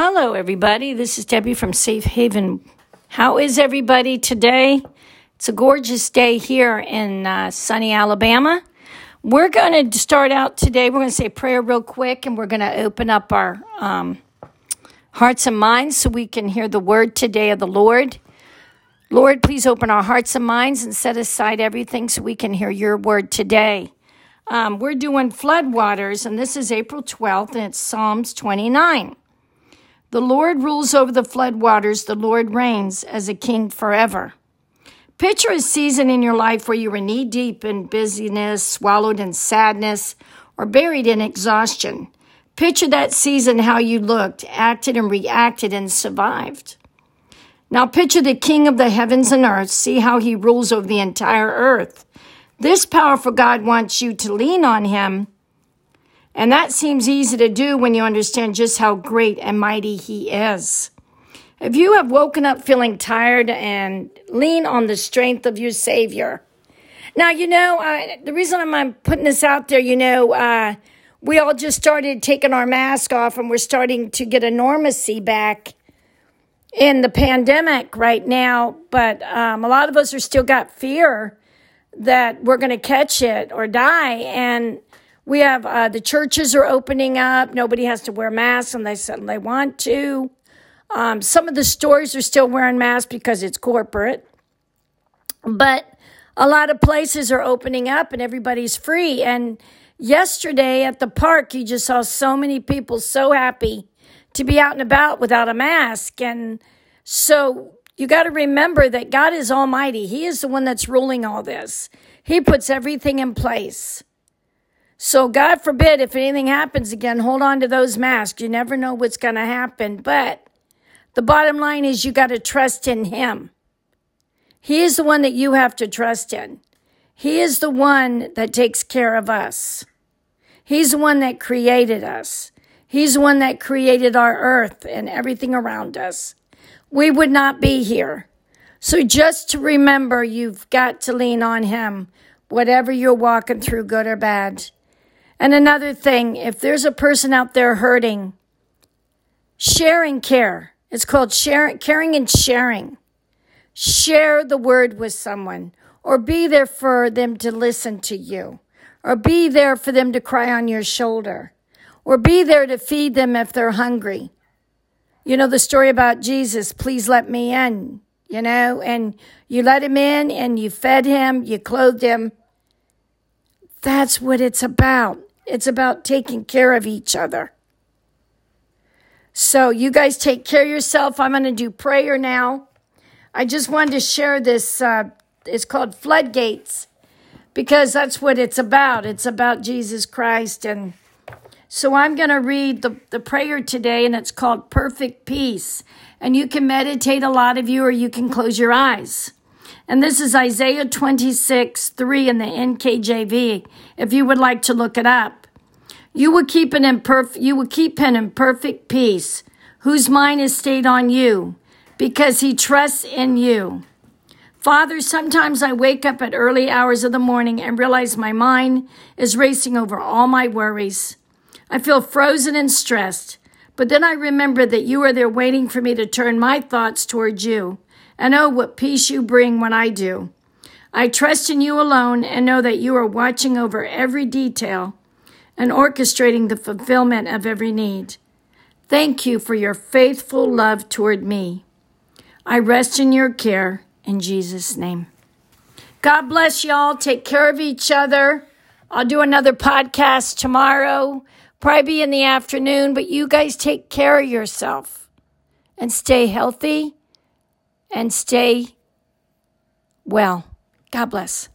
Hello, everybody. This is Debbie from Safe Haven. How is everybody today? It's a gorgeous day here in uh, sunny Alabama. We're going to start out today. We're going to say prayer real quick and we're going to open up our um, hearts and minds so we can hear the word today of the Lord. Lord, please open our hearts and minds and set aside everything so we can hear your word today. Um, we're doing floodwaters, and this is April 12th, and it's Psalms 29. The Lord rules over the floodwaters, the Lord reigns as a king forever. Picture a season in your life where you were knee deep in busyness, swallowed in sadness, or buried in exhaustion. Picture that season how you looked, acted, and reacted and survived. Now picture the king of the heavens and earth. See how he rules over the entire earth. This powerful God wants you to lean on him. And that seems easy to do when you understand just how great and mighty he is. If you have woken up feeling tired and lean on the strength of your Savior. Now, you know, uh, the reason I'm putting this out there, you know, uh, we all just started taking our mask off and we're starting to get a normacy back in the pandemic right now. But um, a lot of us are still got fear that we're going to catch it or die. And we have uh, the churches are opening up. Nobody has to wear masks unless they suddenly want to. Um, some of the stores are still wearing masks because it's corporate. But a lot of places are opening up and everybody's free. And yesterday at the park, you just saw so many people so happy to be out and about without a mask. And so you got to remember that God is almighty. He is the one that's ruling all this. He puts everything in place. So God forbid if anything happens again, hold on to those masks. You never know what's going to happen. But the bottom line is you got to trust in Him. He is the one that you have to trust in. He is the one that takes care of us. He's the one that created us. He's the one that created our earth and everything around us we would not be here. So just to remember, you've got to lean on Him, whatever you're walking through, good or bad. And another thing, if there's a person out there hurting, sharing care. It's called sharing, caring and sharing. Share the word with someone or be there for them to listen to you or be there for them to cry on your shoulder or be there to feed them if they're hungry you know, the story about Jesus, please let me in, you know, and you let him in and you fed him, you clothed him. That's what it's about. It's about taking care of each other. So, you guys take care of yourself. I'm going to do prayer now. I just wanted to share this. Uh, it's called Floodgates because that's what it's about. It's about Jesus Christ and so I'm going to read the, the prayer today, and it's called Perfect Peace. And you can meditate, a lot of you, or you can close your eyes. And this is Isaiah 26, 3 in the NKJV, if you would like to look it up. You will keep an imperfect, you will keep him in perfect peace, whose mind is stayed on you, because he trusts in you. Father, sometimes I wake up at early hours of the morning and realize my mind is racing over all my worries. I feel frozen and stressed, but then I remember that you are there waiting for me to turn my thoughts toward you. And oh, what peace you bring when I do. I trust in you alone and know that you are watching over every detail and orchestrating the fulfillment of every need. Thank you for your faithful love toward me. I rest in your care in Jesus' name. God bless y'all. Take care of each other. I'll do another podcast tomorrow probably be in the afternoon, but you guys take care of yourself and stay healthy and stay well. God bless.